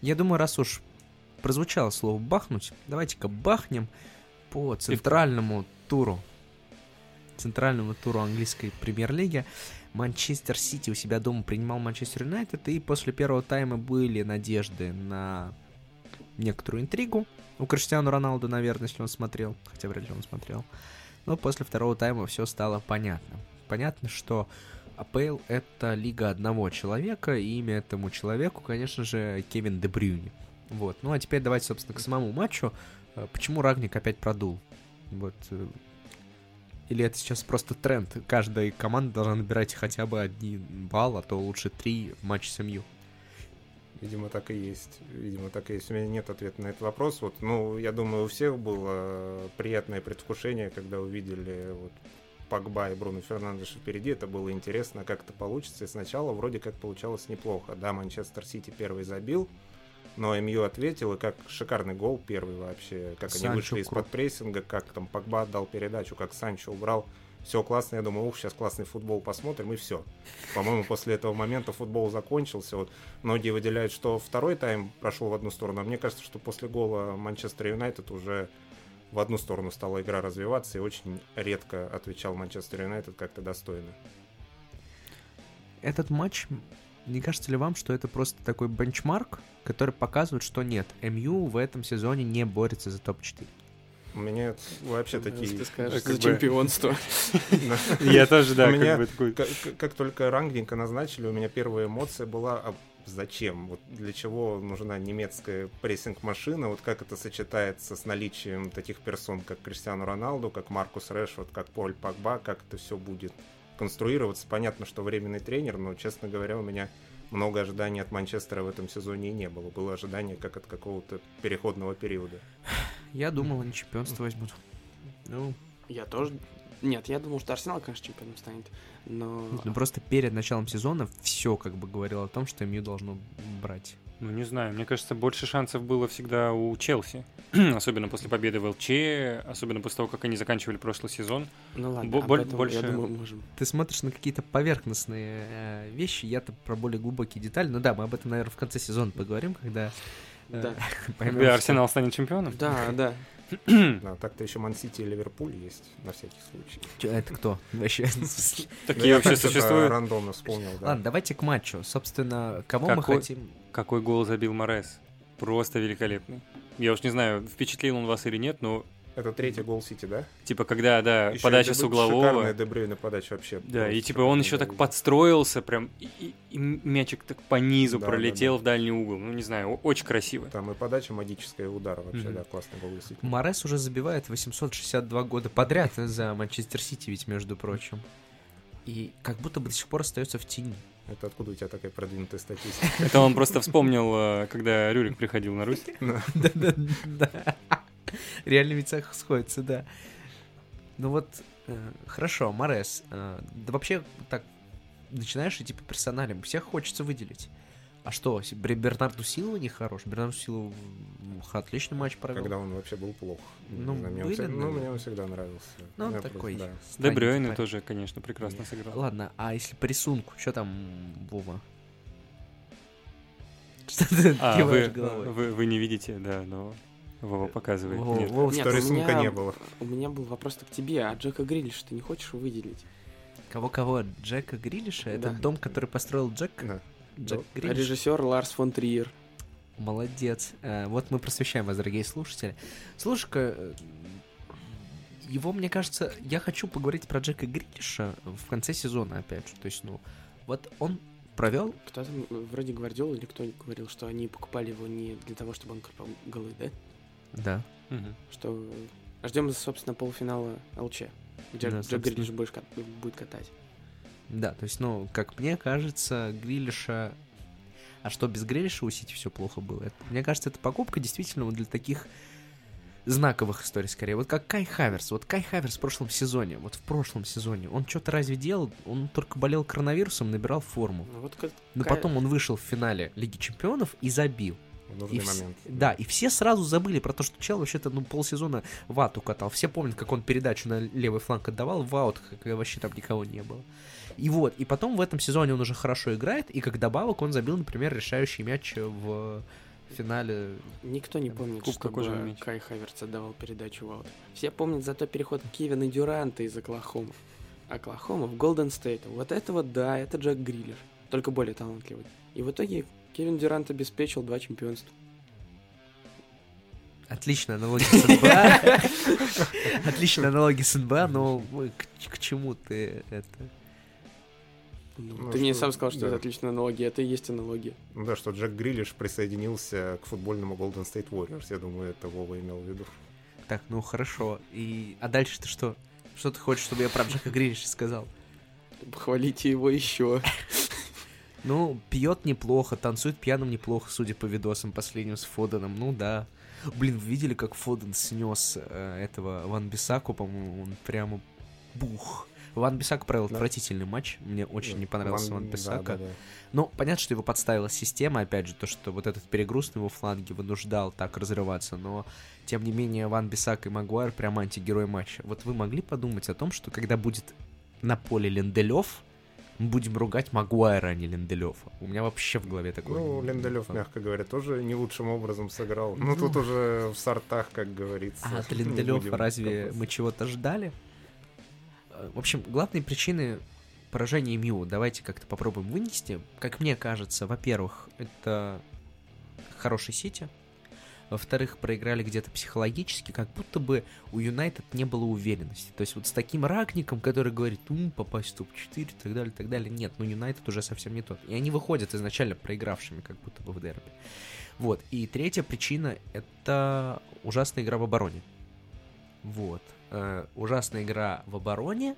Я думаю, раз уж прозвучало слово «бахнуть», давайте-ка бахнем по центральному туру. Центральному туру английской премьер-лиги. Манчестер Сити у себя дома принимал Манчестер Юнайтед, и после первого тайма были надежды на некоторую интригу. У Криштиану Роналду, наверное, если он смотрел, хотя вряд ли он смотрел. Но после второго тайма все стало понятно. Понятно, что АПЛ — это лига одного человека, и имя этому человеку, конечно же, Кевин Дебрюни. Вот. Ну а теперь давайте, собственно, к самому матчу. Э, почему Рагник опять продул? Вот. Э, или это сейчас просто тренд? Каждая команда должна набирать хотя бы один балл, а то лучше три в матче с МЮ.
Видимо, так и есть. Видимо, так и есть. У меня нет ответа на этот вопрос. Вот, ну, я думаю, у всех было приятное предвкушение, когда увидели вот Погба и Бруно Фернандеша впереди. Это было интересно, как это получится. И сначала вроде как получалось неплохо. Да, Манчестер Сити первый забил, но МЮ ответил, и как шикарный гол первый вообще. Как Санчо они вышли из-под прессинга, как там Погба отдал передачу, как Санчо убрал все классно, я думаю, ух, сейчас классный футбол посмотрим, и все. По-моему, после этого момента футбол закончился. Вот многие выделяют, что второй тайм прошел в одну сторону, а мне кажется, что после гола Манчестер Юнайтед уже в одну сторону стала игра развиваться, и очень редко отвечал Манчестер Юнайтед как-то достойно.
Этот матч, не кажется ли вам, что это просто такой бенчмарк, который показывает, что нет, МЮ в этом сезоне не борется за топ-4?
У меня вообще такие...
Ты скажешь, за чемпионство.
Я тоже, да,
У меня, как только рангника назначили, у меня первая эмоция была, а зачем? Вот для чего нужна немецкая прессинг-машина? Вот как это сочетается с наличием таких персон, как Криштиану Роналду, как Маркус Решфорд, как Поль Пакба, как это все будет конструироваться? Понятно, что временный тренер, но, честно говоря, у меня много ожиданий от Манчестера в этом сезоне и не было. Было ожидание как от какого-то переходного периода.
Я думал, они чемпионство возьмут.
Ну, я тоже. Нет, я думал, что Арсенал, конечно, чемпионом станет. Но...
Ну, просто перед началом сезона все как бы говорило о том, что МЮ должно брать.
Ну, не знаю, мне кажется, больше шансов было всегда у Челси. особенно после победы в ЛЧ, особенно после того, как они заканчивали прошлый сезон.
Ну ладно, Бо- этом, больше... я думаю, можем.
Ты смотришь на какие-то поверхностные э, вещи, я-то про более глубокие детали. Ну да, мы об этом, наверное, в конце сезона поговорим, когда
да.
Поймем, Арсенал станет чемпионом?
Да, да.
Да, так-то еще Ман-Сити и Ливерпуль есть, на всякий случай.
Это кто? Вообще.
Такие вообще существуют?
рандомно вспомнил, да.
Ладно, давайте к матчу. Собственно, кого мы хотим...
Какой гол забил Морес? Просто великолепный. Я уж не знаю, впечатлил он вас или нет, но
это третий гол Сити, да?
Типа, когда, да, еще подача с углового.
Шикарная Дебрюйна подача вообще.
Да, и типа он еще так подстроился, прям, и, и, и мячик так по низу да, пролетел да, да. в дальний угол. Ну, не знаю, очень красиво.
Там и подача магическая, и удар вообще, mm-hmm. да, классный гол действительно.
Морес уже забивает 862 года подряд за Манчестер Сити, ведь, между прочим. И как будто бы до сих пор остается в тени.
Это откуда у тебя такая продвинутая статистика?
Это он просто вспомнил, э, когда Рюрик приходил на Русь.
Да-да-да. Реально ведь сходится, да. Ну вот, э, хорошо, Морес. Э, да вообще так начинаешь идти по персоналям, всех хочется выделить. А что, Бернарду Силова не хорош? Бернарду Силова отличный матч провел.
Когда он вообще был плох.
Ну,
знаю, мне,
были,
он, всегда, ну, мне он всегда нравился.
Ну, он такой.
Да. Дебрёйне тоже, конечно, прекрасно сыграл.
Ладно, а если по рисунку, что там, Вова? Что ты а,
вы, вы, вы не видите, да, но Вова показывает.
Вова, Нет, Вова Нет, рисунка меня, не было.
У меня был вопрос к тебе, а Джека Грилиша ты не хочешь выделить?
Кого-кого? Джека Грилиша? Это да. дом, который построил Джек?
Да.
Джек Грилиш? Режиссер Ларс фон Триер.
Молодец. Э, вот мы просвещаем вас, дорогие слушатели. Слушай-ка, э, его, мне кажется, я хочу поговорить про Джека Грилиша в конце сезона, опять же. То есть, ну, вот он провел...
Кто там, вроде Гвардиол или кто говорил, что они покупали его не для того, чтобы он крупал голы, да?
Да.
Угу. Что ждем, собственно, полуфинала ЛЧ, где да, Джек Грилиш будет, будет катать.
Да, то есть, ну, как мне кажется, Грилиша... А что, без Грилиша у Сити все плохо было? Это, мне кажется, это покупка действительно вот для таких знаковых историй скорее. Вот как Кай Хаверс. Вот Кай Хаверс в прошлом сезоне, вот в прошлом сезоне, он что-то разве делал? Он только болел коронавирусом, набирал форму.
Ну, вот как
Но потом он вышел в финале Лиги Чемпионов и забил.
В нужный
И вс-
момент.
Да, и все сразу забыли про то, что чел вообще-то ну, полсезона вату катал. Все помнят, как он передачу на левый фланг отдавал, в аут, когда вообще там никого не было. И вот, и потом в этом сезоне он уже хорошо играет, и как добавок он забил, например, решающий мяч в финале.
Никто не помнит,
Кубка
чтобы
кожаный мяч.
Кай Хаверц отдавал передачу в аут. Все помнят зато переход Кевина Дюранта из Оклахомы. Оклахома в Голден Стейт. Вот это вот, да, это Джек Гриллер. Только более талантливый. И в итоге Кевин Дюрант обеспечил два чемпионства.
Отличная аналогия с НБА. Отличная аналогия с НБА, но к, чему ты это?
Ну,
Ну,
ты мне
что-
сам сказал, что
да.
это отличная аналогия. Это и есть аналогия.
Ну да, что Джек Гриллиш присоединился к футбольному Golden State Warriors. Я думаю, это Вова имел в виду.
Так, ну хорошо. И а дальше ты что? Что ты хочешь, чтобы я про Джека Грилиша сказал?
Похвалите его еще.
Ну, пьет неплохо, танцует пьяным неплохо, судя по видосам последним с Фоденом. Ну да. Блин, вы видели, как Фоден снес э, этого Ван Бисаку, по-моему, он прямо бух. Ван Бисак провел
Да.
отвратительный матч. Мне очень не понравился Ван
да,
Бисака.
да, да.
Ну, понятно, что его подставила система, опять же, то, что вот этот перегруз на его фланге вынуждал так разрываться, но, тем не менее, Ван Бисак и Магуайр прям антигерой матча. Вот вы могли подумать о том, что когда будет на поле Ленделев, мы будем ругать Магуайра, а не Ленделева. У меня вообще в голове такое.
Ну,
не-
мягко говоря, тоже не лучшим образом сыграл. Ну,
Ну.
тут уже в сортах, как говорится.
А от
будем
разве мы чего-то ждали? В общем, главные причины поражения МЮ давайте как-то попробуем вынести. Как мне кажется, во-первых, это хороший Сити. Во-вторых, проиграли где-то психологически, как будто бы у Юнайтед не было уверенности. То есть вот с таким ракником, который говорит, ум, попасть в топ-4 и так далее, и так далее. Нет, ну Юнайтед уже совсем не тот. И они выходят изначально проигравшими, как будто бы в дерби. Вот. И третья причина — это ужасная игра в обороне. Вот. Э, ужасная игра в обороне,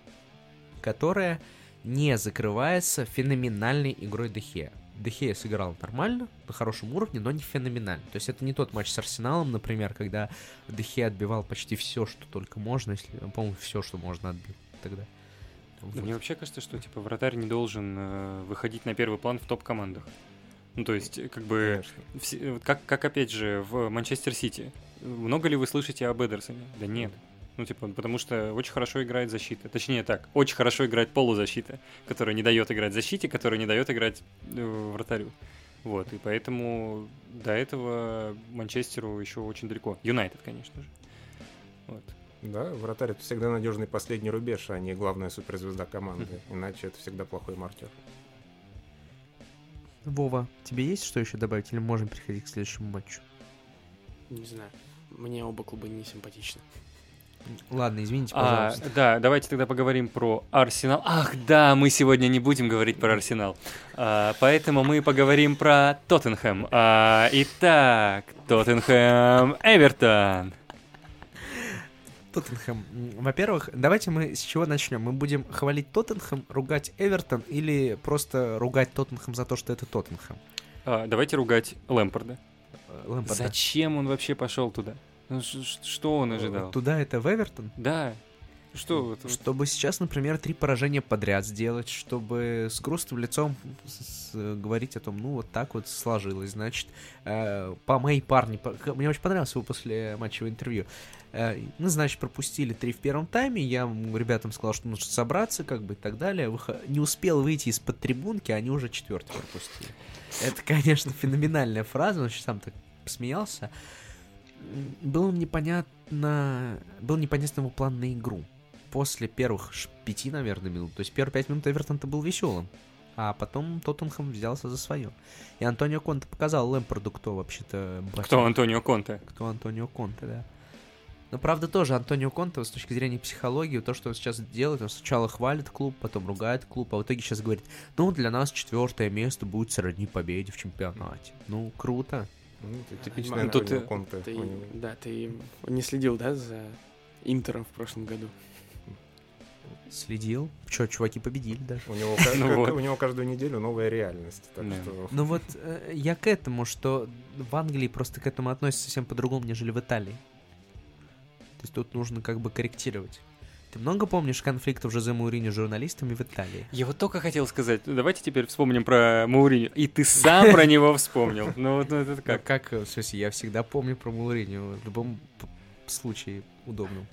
которая не закрывается феноменальной игрой Дехея. Дехея сыграл нормально, на хорошем уровне, но не феноменально. То есть это не тот матч с Арсеналом, например, когда Дехея отбивал почти все, что только можно, если, по-моему, все, что можно отбил тогда.
Да
Вот.
мне вообще кажется, что типа вратарь не должен э, выходить на первый план в топ-командах. Ну, то есть, как бы, все- как, как опять же в Манчестер Сити. Много ли вы слышите об Эдерсоне? Да нет. Ну, типа, потому что очень хорошо играет защита. Точнее так, очень хорошо играет полузащита, которая не дает играть защите, которая не дает играть э, вратарю. Вот, и поэтому до этого Манчестеру еще очень далеко. Юнайтед, конечно же. Вот.
Да, вратарь это всегда надежный последний рубеж, а не главная суперзвезда команды. Иначе это всегда плохой маркер.
Вова, тебе есть что еще добавить, или можем переходить к следующему матчу?
Не знаю. Мне оба клуба не симпатичны.
Ладно, извините,
А,
пожалуйста.
да, давайте тогда поговорим про Арсенал. Ах, да, мы сегодня не будем говорить про Арсенал. А, поэтому мы поговорим про Тоттенхэм. А, итак, Тоттенхэм, Эвертон.
Тоттенхэм. Во-первых, давайте мы с чего начнем. Мы будем хвалить Тоттенхэм, ругать Эвертон или просто ругать Тоттенхэм за то, что это Тоттенхэм?
А, давайте ругать Лэмпорда.
Лэмпарда.
Зачем он вообще пошел туда? Ну, что он ожидал?
Туда это в Эвертон?
Да. Что вот,
Чтобы сейчас, например, три поражения подряд сделать, чтобы с грустным лицом с- с- говорить о том, ну вот так вот сложилось, значит, э, по моей парни, по- мне очень понравилось его после матчевого интервью, Э, мы, значит, пропустили три в первом тайме, я ребятам сказал, что нужно собраться, как бы и так далее, не успел выйти из-под трибунки, они уже четвертый пропустили. Это, конечно, феноменальная фраза, он еще сам так посмеялся. Было непонятно, был непонятен его план на игру после первых пяти, наверное, минут. То есть первые пять минут Эвертон-то был веселым. А потом Тоттенхэм взялся за свое. И Антонио Конте показал Лэмпорду, кто вообще-то...
Кто Антонио Конте?
Кто Антонио Конте, да. Но правда тоже Антонио Конте с точки зрения психологии, то, что он сейчас делает, он сначала хвалит клуб, потом ругает клуб, а в итоге сейчас говорит, ну, для нас четвертое место будет сродни победе в чемпионате. Ну, круто.
Ну, это
Ну,
тут, э,
Конте.
Ты,
У него-
да, ты не следил, да, за Интером в прошлом году?
Следил. Че, чуваки победили даже.
У него,
Ну вот.
у него каждую неделю новая реальность. Так
Да.
что
Ну вот э, я к этому, что в Англии просто к этому относятся совсем по-другому, нежели в Италии. То есть тут нужно как бы корректировать. Ты много помнишь конфликтов Жозе Мауриньо с журналистами в Италии?
Я вот только хотел сказать, давайте теперь вспомним про Мауриньо. И ты сам про него вспомнил. Ну вот ну, это
Как,
как?
как, в смысле, я всегда помню про Мауриньо в любом случае удобном.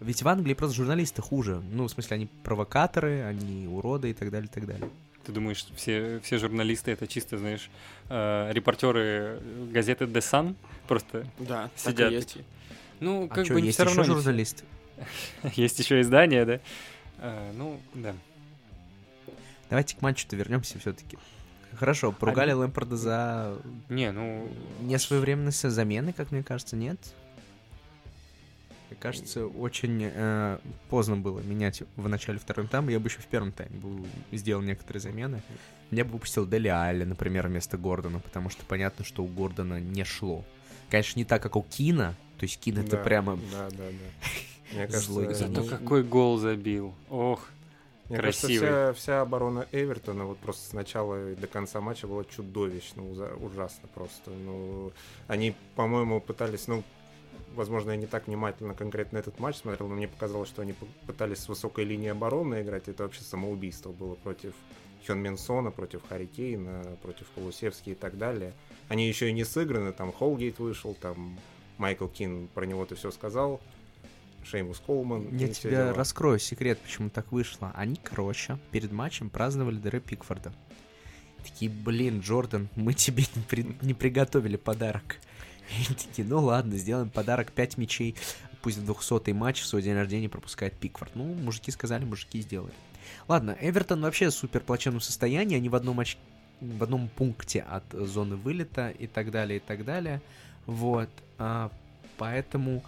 Ведь в Англии просто журналисты хуже. Ну, в смысле, они провокаторы, они уроды и так далее, и так далее.
Ты думаешь, все, все журналисты это чисто, знаешь, э, репортеры газеты The Sun? Просто
Да, так и
сидят
есть.
Ну,
А
как
что,
бы не
есть
все равно
журналисты?
Есть еще издание, да? А, ну, да.
Давайте к матчу-то вернемся все-таки. Хорошо, поругали
Они-
Лэмпорда за
Не, ну...
несвоевременность замены, как мне кажется, нет? Мне кажется, очень э, поздно было менять в начале второго тайма. Я бы еще в первом тайме был, сделал некоторые замены. Я бы выпустил Дели Алли, например, вместо Гордона, потому что понятно, что у Гордона не шло. Конечно, не так, как у Кина. То есть Кин это
Да,
прямо...
Да, да, да. Мне кажется.
Зато какой гол забил. Ох,
Мне кажется,
красивый.
вся, вся оборона Эвертона вот просто с начала и до конца матча была чудовищно, ужасно просто. Ну, они, по-моему, пытались, ну, возможно, я не так внимательно конкретно этот матч смотрел, но мне показалось, что они пытались с высокой линии обороны играть. Это вообще самоубийство было против Хён Минсона, против Харри Кейна, против Полусевски и так далее. Они еще и не сыграны, там Холгейт вышел, там Майкл Кин про него ты все сказал, Шеймус Колман.
Я тебе раскрою секрет, почему так вышло. Они, короче, перед матчем праздновали Дэра Пикфорда. Такие, блин, Джордан, мы тебе не, при- не приготовили подарок. И такие, ну ладно, сделаем подарок 5 мячей. Пусть в 200-й матч в свой день рождения пропускает Пикфорд. Ну, мужики сказали, мужики сделали. Ладно, Эвертон вообще в супер плачевном состоянии. Они в одном, оч- в одном пункте от зоны вылета и так далее, и так далее. Вот. а, поэтому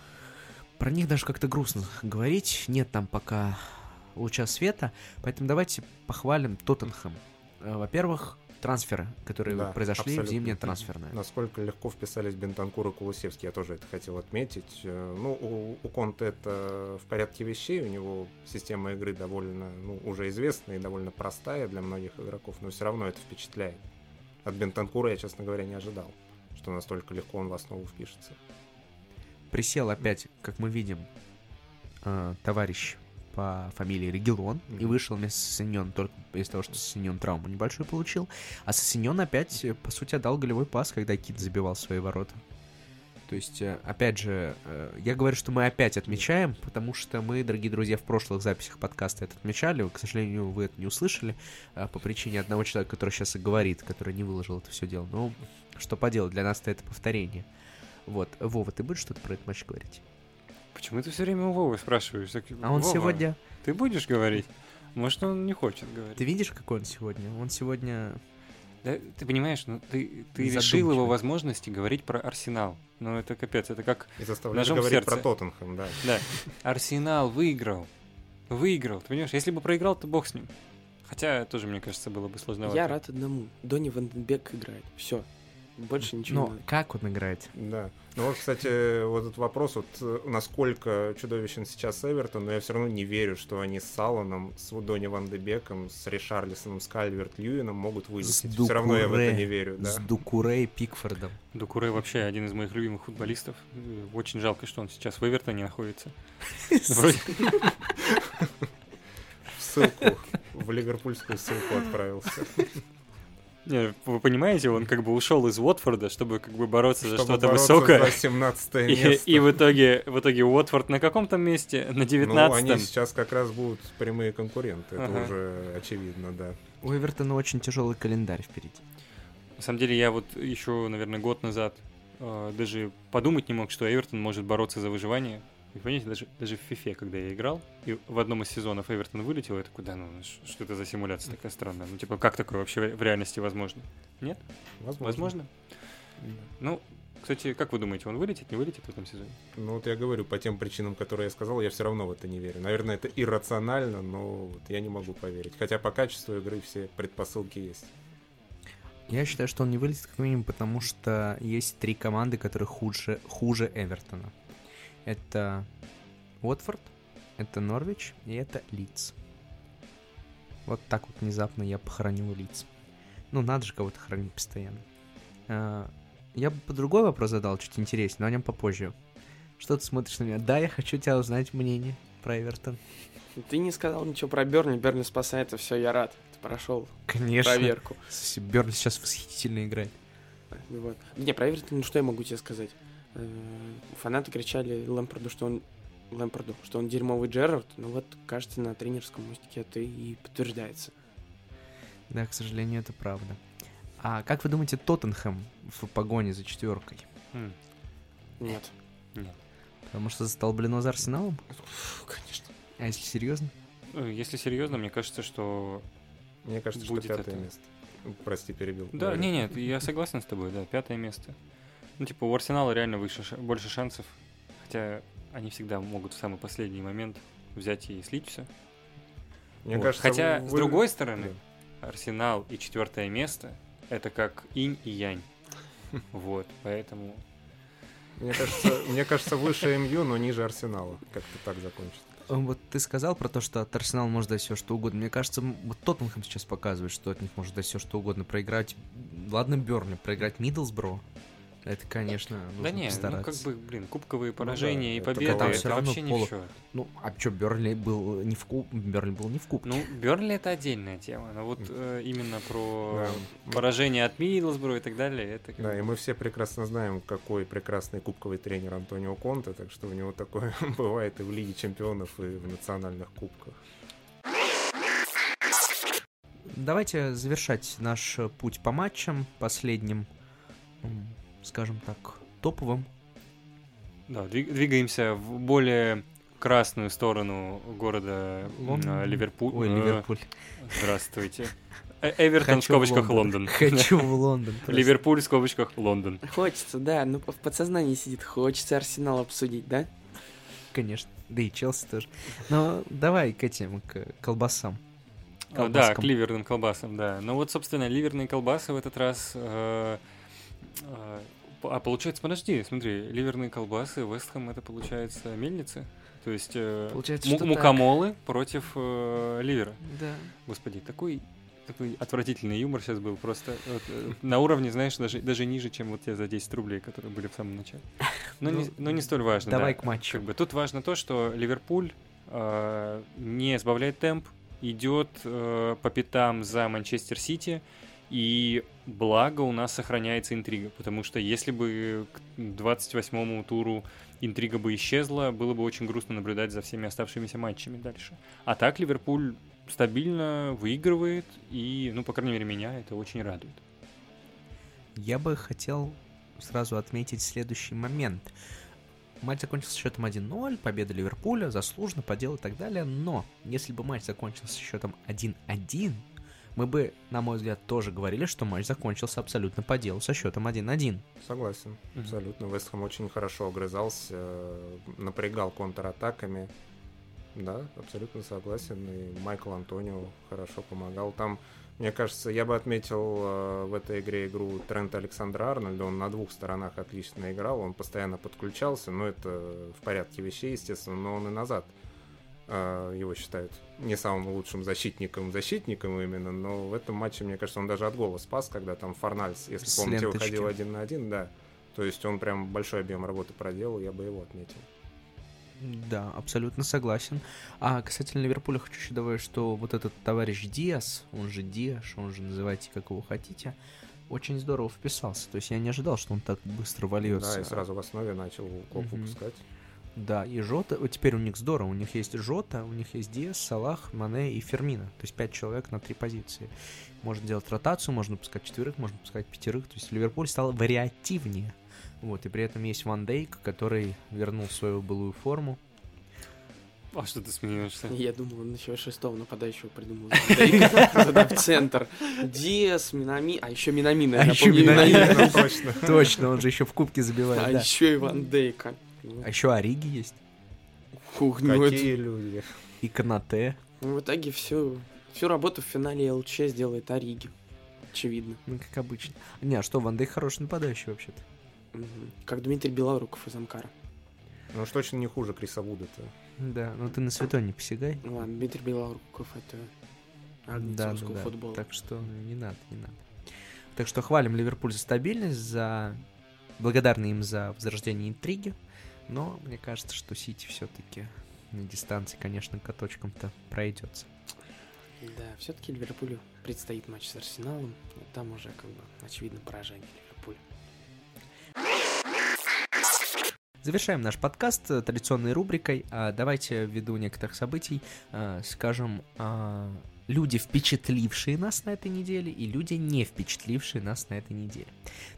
про них даже как-то грустно говорить. Нет там пока луча света. Поэтому давайте похвалим Тоттенхэм. Э, Во-первых, трансферы, которые
Да,
произошли в
абсолютно.
зимнее трансферное.
Насколько легко вписались Бентанкур и Кулусевский, я тоже это хотел отметить. Э, Ну, у, у Конте это в порядке вещей, у него система игры довольно, ну, уже известная и довольно простая для многих игроков, но все равно это впечатляет. От Бентанкура я, честно говоря, не ожидал, что настолько легко он в основу впишется.
Присел опять, как мы видим, э, товарищ по фамилии Регелон и
Мгм.
вышел вместо Синьон только из-за того, что Синьон травму небольшую получил. А Синьон опять, э, по сути, отдал голевой пас, когда Кит забивал свои ворота. То есть, э, опять же, э, я говорю, что мы опять отмечаем, потому что мы, дорогие друзья, в прошлых записях подкаста это отмечали. К сожалению, вы это не услышали по причине одного человека, который сейчас и говорит, который не выложил это все дело. Ну, что поделать, для нас-то это повторение. Вот. Вова, ты будешь что-то про этот матч говорить?
почему ты все время у Вовы спрашиваешь? Так,
А он
«Вова,
сегодня...
Ты будешь говорить? Может, он не хочет говорить.
Ты видишь, какой он сегодня? Он сегодня...
Да, ты понимаешь, ну ты, ты лишил его возможности говорить про Арсенал. Ну это капец, это как...
И заставляешь
Ножом
говорить
сердце.
про Тоттенхэм, да.
Да, Арсенал выиграл. Выиграл, ты понимаешь? Если бы проиграл, то бог с ним. Хотя тоже, мне кажется, было бы сложновато.
Я рад одному. Донни Ванденбек играет. Все. Больше ничего
Но
не надо.
как он играет?
Да. Ну вот, кстати, вот этот вопрос, вот э, насколько чудовищен сейчас Эвертон, но я все равно не верю, что они с Саланом, с Донни Ван де Беком, с Ришарлисоном, с Кальверт Льюином могут вылететь. Все равно я в это не верю, да.
С Дукуре и Пикфордом.
Дукуре вообще один из моих любимых футболистов. Э, Очень жалко, что он сейчас в Эвертоне находится.
В ссылку, в ливерпульскую ссылку отправился.
Не, вы понимаете, он как бы ушел из Уотфорда, чтобы как бы бороться за
Чтобы
что-то
бороться
высокое.
за 17
И,
место.
и в итоге, в итоге Уотфорд на каком там месте? На
Ну,
19
они сейчас как раз будут прямые конкуренты, это
Ага.
уже очевидно, да.
У Эвертона очень тяжелый календарь впереди.
На самом деле, я вот еще, наверное, год назад э, даже подумать не мог, что Эвертон может бороться за выживание. Вы понимаете, даже, даже в FIFA, когда я играл, и в одном из сезонов Эвертон вылетел, я такой, да ну, ш- что это за симуляция такая странная? Ну, типа, как такое вообще в реальности возможно? Нет?
Возможно.
Возможно? Ну, кстати, как вы думаете, он вылетит, не вылетит в этом сезоне?
Ну вот я говорю, по тем причинам, которые я сказал, я все равно в это не верю. Наверное, это иррационально, но вот я не могу поверить. Хотя по качеству игры все предпосылки есть.
Я считаю, что он не вылетит как минимум, потому что есть три команды, которые хуже, хуже Эвертона. Это Уотфорд, это Норвич и это Лидс. Вот так вот внезапно я похоронил Лидс. Ну, надо же кого-то хранить постоянно. А, Я бы по другой вопрос задал, чуть интереснее, но о нем попозже. Что ты смотришь на меня? Да, я хочу тебя узнать мнение. про Эвертон.
Ты не сказал ничего про Берни. Берни спасается, все, я рад. Ты прошел
Конечно.
проверку.
Бернли сейчас восхитительно играет.
Вот. Не, про Эвертон, ну что я могу тебе сказать? Э, Фанаты кричали Лэмпорду, что он Лэмпорду, что он дерьмовый Джерард, ну вот, кажется, на тренерском мостике это и подтверждается.
Да, к сожалению, это правда. А как вы думаете, Тоттенхэм в погоне за четверкой?
М,
Нет.
Нет.
Потому что застолблено за Арсеналом?
Фу, конечно.
А если серьезно?
Ну, Если серьезно, мне кажется, что...
Мне кажется,
Будет
что пятое
это.
место. Прости, перебил.
Да, не, нет, я согласен с тобой, да, пятое место. Ну, типа, у Арсенала реально выше, больше шансов, хотя они всегда могут в самый последний момент взять и слить все.
Мне
Вот.
кажется,
Хотя,
вы-
с другой стороны,
Да.
Арсенал и четвертое место это как инь и янь. Вот, поэтому.
Мне кажется, мне кажется, выше МЮ, но ниже Арсенала. Как-то так закончится.
Э, Вот ты сказал про то, что от Арсенала может дать все что угодно. Мне кажется, вот Тоттенхэм сейчас показывает, что от них может дать все что угодно. Проиграть, ладно, Берни, проиграть Миддлсбро. Это, конечно, нужно
да не, ну как бы, блин, кубковые поражения и
это
победы
там
это
равно
вообще
полу-
счет.
Ну, а что, Берли был не в куб... Берли был не в кубке.
Ну, Бернли это отдельная тема, но вот э, именно про
Да.
поражение от Мидлсбро и так далее, это как
Да,
бы-
и мы все прекрасно знаем, какой прекрасный кубковый тренер Антонио Конте, так что у него такое бывает и в Лиге Чемпионов, и в национальных кубках.
Давайте завершать наш путь по матчам последним, скажем так, топовым.
Да, двиг- двигаемся в более красную сторону города
Лондон.
Ливерпуль.
Ой,
Э,
Ливерпуль.
Здравствуйте. Э- Эвертон в
Хочу
скобочках Лондон.
Хочу в Лондон. просто.
Ливерпуль в скобочках Лондон.
Хочется, да, ну в подсознании сидит, хочется Арсенал обсудить, да?
Конечно. Да и Челси тоже. Но давай к этим, к колбасам.
А, да, к
Колбаскам.
ливерным колбасам, да. Ну вот, собственно, ливерные колбасы в этот раз... э, э, А получается, подожди, смотри, ливерные колбасы, Вестхэм это получается мельницы? То есть э,
Получается,
му- мукомолы против э, ливера.
Да.
Господи, такой такой отвратительный юмор сейчас был, просто вот, э, на уровне, знаешь, даже, даже ниже, чем вот те за 10 рублей, которые были в самом начале. Но, не,
Ну,
но не столь важно.
давай
да.
к матчу.
Как бы, тут важно то, что Ливерпуль э, не сбавляет темп, идет э, по пятам за Манчестер Сити, и благо у нас сохраняется интрига, потому что если бы к 28-му туру интрига бы исчезла, было бы очень грустно наблюдать за всеми оставшимися матчами дальше. А так Ливерпуль стабильно выигрывает, и, ну, по крайней мере, меня это очень радует.
Я бы хотел сразу отметить следующий момент. Матч закончился счетом 1-0, победа Ливерпуля, заслуженно, по делу и так далее. Но если бы матч закончился счетом 1-1, мы бы, на мой взгляд, тоже говорили, что матч закончился абсолютно по делу со счетом 1-1.
Согласен, абсолютно. Вестхэм очень хорошо огрызался, напрягал контратаками. Да, абсолютно согласен. И Майкл Антонио хорошо помогал. Там, мне кажется, я бы отметил э, в этой игре игру Трента Александра Арнольда. Он на двух сторонах отлично играл. Он постоянно подключался. Но это в порядке вещей, естественно. Но он и назад его считают не самым лучшим защитником, защитником именно, но в этом матче, мне кажется, он даже от гола спас, когда там Форнальс, если
С
помните,
ленточки.
выходил один на один, да. То есть он прям большой объем работы проделал, я бы его отметил.
Да, абсолютно согласен. А касательно Ливерпуля хочу еще добавить, что вот этот товарищ Диас, он же Диаш, он же называйте как его хотите, очень здорово вписался. То есть я не ожидал, что он так быстро вольется.
Да, и сразу в основе начал клоп
Мгм.
выпускать.
Да, и Жота, вот теперь у них здорово, у них есть Жота, у них есть Диас, Салах, Мане и Фермина, то есть пять человек на три позиции. Можно делать ротацию, можно пускать четверых, можно пускать пятерых, то есть Ливерпуль стал вариативнее. Вот, и при этом есть Ван Дейк, который вернул свою былую форму.
А что ты смеешься?
Я думал, он еще шестого нападающего придумал. Туда в центр. Диас, Минами, а еще Минамина.
А
я
еще.
Ну, точно.
Точно, он же еще в кубке забивает,
А еще и Ван Дейка.
А еще Ориги есть,
Фух, ну это-
Какие люди.
и Канате.
ну, в итоге всю, всю работу в финале ЛЧ сделает Ориги. Очевидно.
Ну, как обычно. Не, а что, Ван Дейк хороший нападающий вообще-то.
Как Дмитрий Белоруков из Амкара.
Ну уж точно не хуже Криса Вуда-то.
Да, ну ты на святой не посягай.
Ну ладно, Дмитрий Белоруков это агнец
Да, да, да.
футбола.
Так что не надо, не надо. Так что хвалим Ливерпуль за стабильность, за благодарны им за возрождение интриги. Но мне кажется, что Сити все-таки на дистанции, конечно, каточком-то пройдется.
Да, все-таки Ливерпулю предстоит матч с Арсеналом. Там уже как бы очевидно поражение Ливерпуля.
Завершаем наш подкаст традиционной рубрикой. А, Давайте ввиду некоторых событий а, скажем а, люди, впечатлившие нас на этой неделе, и люди, не впечатлившие нас на этой неделе.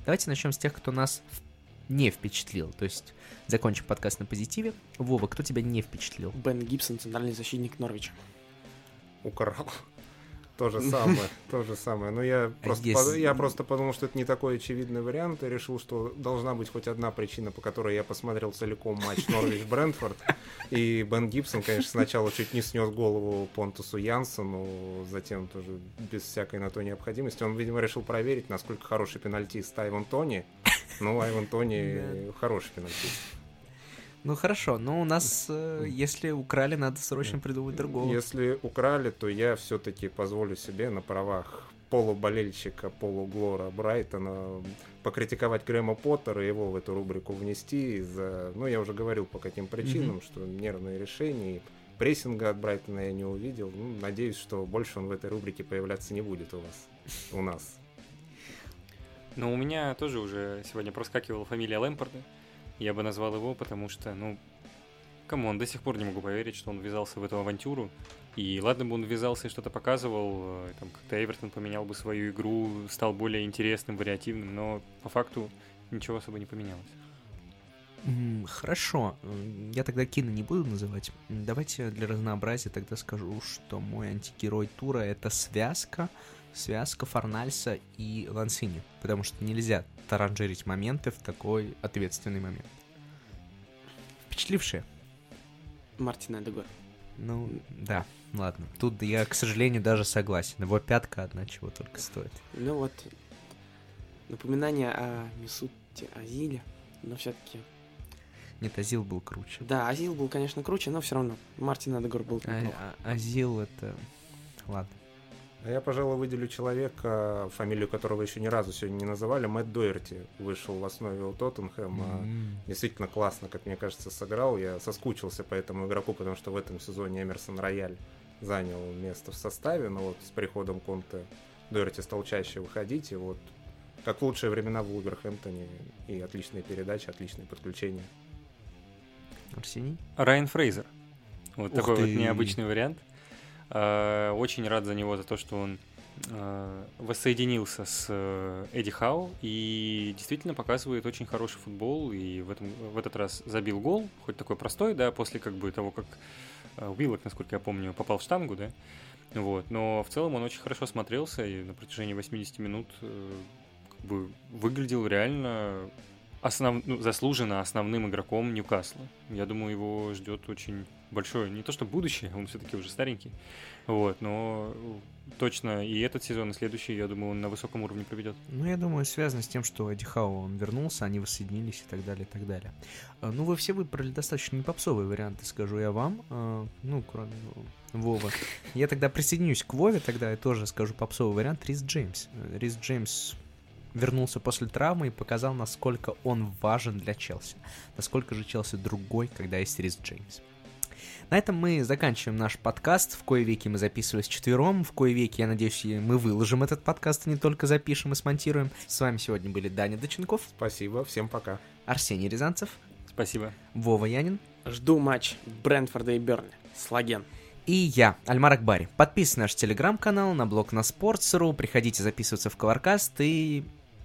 Давайте начнем с тех, кто нас в- не впечатлил. То есть закончим подкаст на позитиве. Вова, кто тебя не впечатлил?
Бен Гибсон, центральный защитник Норвича.
Украл. То же самое, то же самое. Но я просто,
если-
под- я просто подумал, что это не такой очевидный вариант, и решил, что должна быть хоть одна причина, по которой я посмотрел целиком матч Норвич-Брентфорд. И Бен Гибсон, конечно, сначала чуть не снес голову Понтусу Янсену, затем тоже без всякой на то необходимости. Он, видимо, решил проверить, насколько хороший пенальтист Айван Тони. Ну, Айван Тони хороший пенальтист.
Ну хорошо, но у нас, э, если украли, надо срочно придумать другого.
Если украли, то я все-таки позволю себе на правах полуболельщика, полуглора Брайтона покритиковать Грэма Поттера и его в эту рубрику внести из-за... Ну, я уже говорил, по каким причинам, что нервные решения, и прессинга от Брайтона я не увидел. Ну, надеюсь, что больше он в этой рубрике появляться не будет у вас. У нас.
Но у меня тоже уже сегодня проскакивала фамилия Лэмпорда. Я бы назвал его, потому что, ну, кому он до сих пор не могу поверить, что он ввязался в эту авантюру. И ладно бы он ввязался и что-то показывал, э, там как-то Эвертон поменял бы свою игру, стал более интересным, вариативным, но по факту ничего особо не поменялось.
Хорошо, я тогда Кина не буду называть. Давайте для разнообразия тогда скажу, что мой антигерой тура это связка, связка Фарнальса и Лансини, потому что нельзя таранжирить моменты в такой ответственный момент. Впечатлившие?
Мартин Эдегор.
Ну, да, ладно. Тут я, к сожалению, даже согласен. Его пятка одна чего только стоит.
Ну вот, напоминание о Мисуте Азиле, но все-таки...
Нет, Азил был круче.
Да, Азил был, конечно, круче, но все равно Мартин Эдегор был
А- а- Азил это... Ладно.
А я, пожалуй, выделю человека, фамилию которого еще ни разу сегодня не называли. Мэтт Дойерти вышел в основе у Тоттенхэма.
М.
действительно классно, как мне кажется, сыграл. Я соскучился по этому игроку, потому что в этом сезоне Эмерсон Рояль занял место в составе, но вот с приходом Конте Дойерти стал чаще выходить, и вот как в лучшие времена в Вулверхэмптоне, и отличные передачи, отличные подключения.
Арсений?
Райан Фрейзер. Вот
Ух
такой вот
ты.
необычный вариант. Э, Очень рад за него, за то, что он э, воссоединился с э, Эдди Хау и действительно показывает очень хороший футбол. И в, этом, в этот раз забил гол, хоть такой простой, да, после как бы того, как Уиллок, насколько я помню, попал в штангу, да, вот, но в целом он очень хорошо смотрелся и на протяжении 80 минут как бы выглядел реально основ... ну, заслуженно основным игроком Ньюкасла. Я думаю, его ждет очень большое, не то что будущее, он все-таки уже старенький, вот, но точно и этот сезон, и следующий, я думаю, он на высоком уровне проведет.
Ну, я думаю, связано с тем, что Эдди Хау, он вернулся, они воссоединились и так далее, и так далее. А, Ну, вы все выбрали достаточно непопсовые варианты, скажу я вам. А, Ну, кроме Вова. Я тогда присоединюсь к Вове, тогда я тоже скажу попсовый вариант. Рис Джеймс. Рис Джеймс вернулся после травмы и показал, насколько он важен для Челси. Насколько же Челси другой, когда есть Рис Джеймс. На этом мы заканчиваем наш подкаст. В кое веки мы записывались четвером. В кое веки, я надеюсь, мы выложим этот подкаст, а не только запишем и смонтируем. С вами сегодня были Даня Доченков,
Спасибо, всем пока.
Арсений Рязанцев,
Спасибо.
Вова Янин
Жду матч Брентфорда и Бернли. Слаген.
и я, Альмар Акбари. Подписывайтесь на наш телеграм-канал, на блог на Sports.ru, приходите записываться в Коваркаст и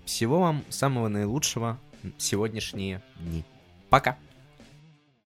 всего вам самого наилучшего сегодняшние дни. Пока!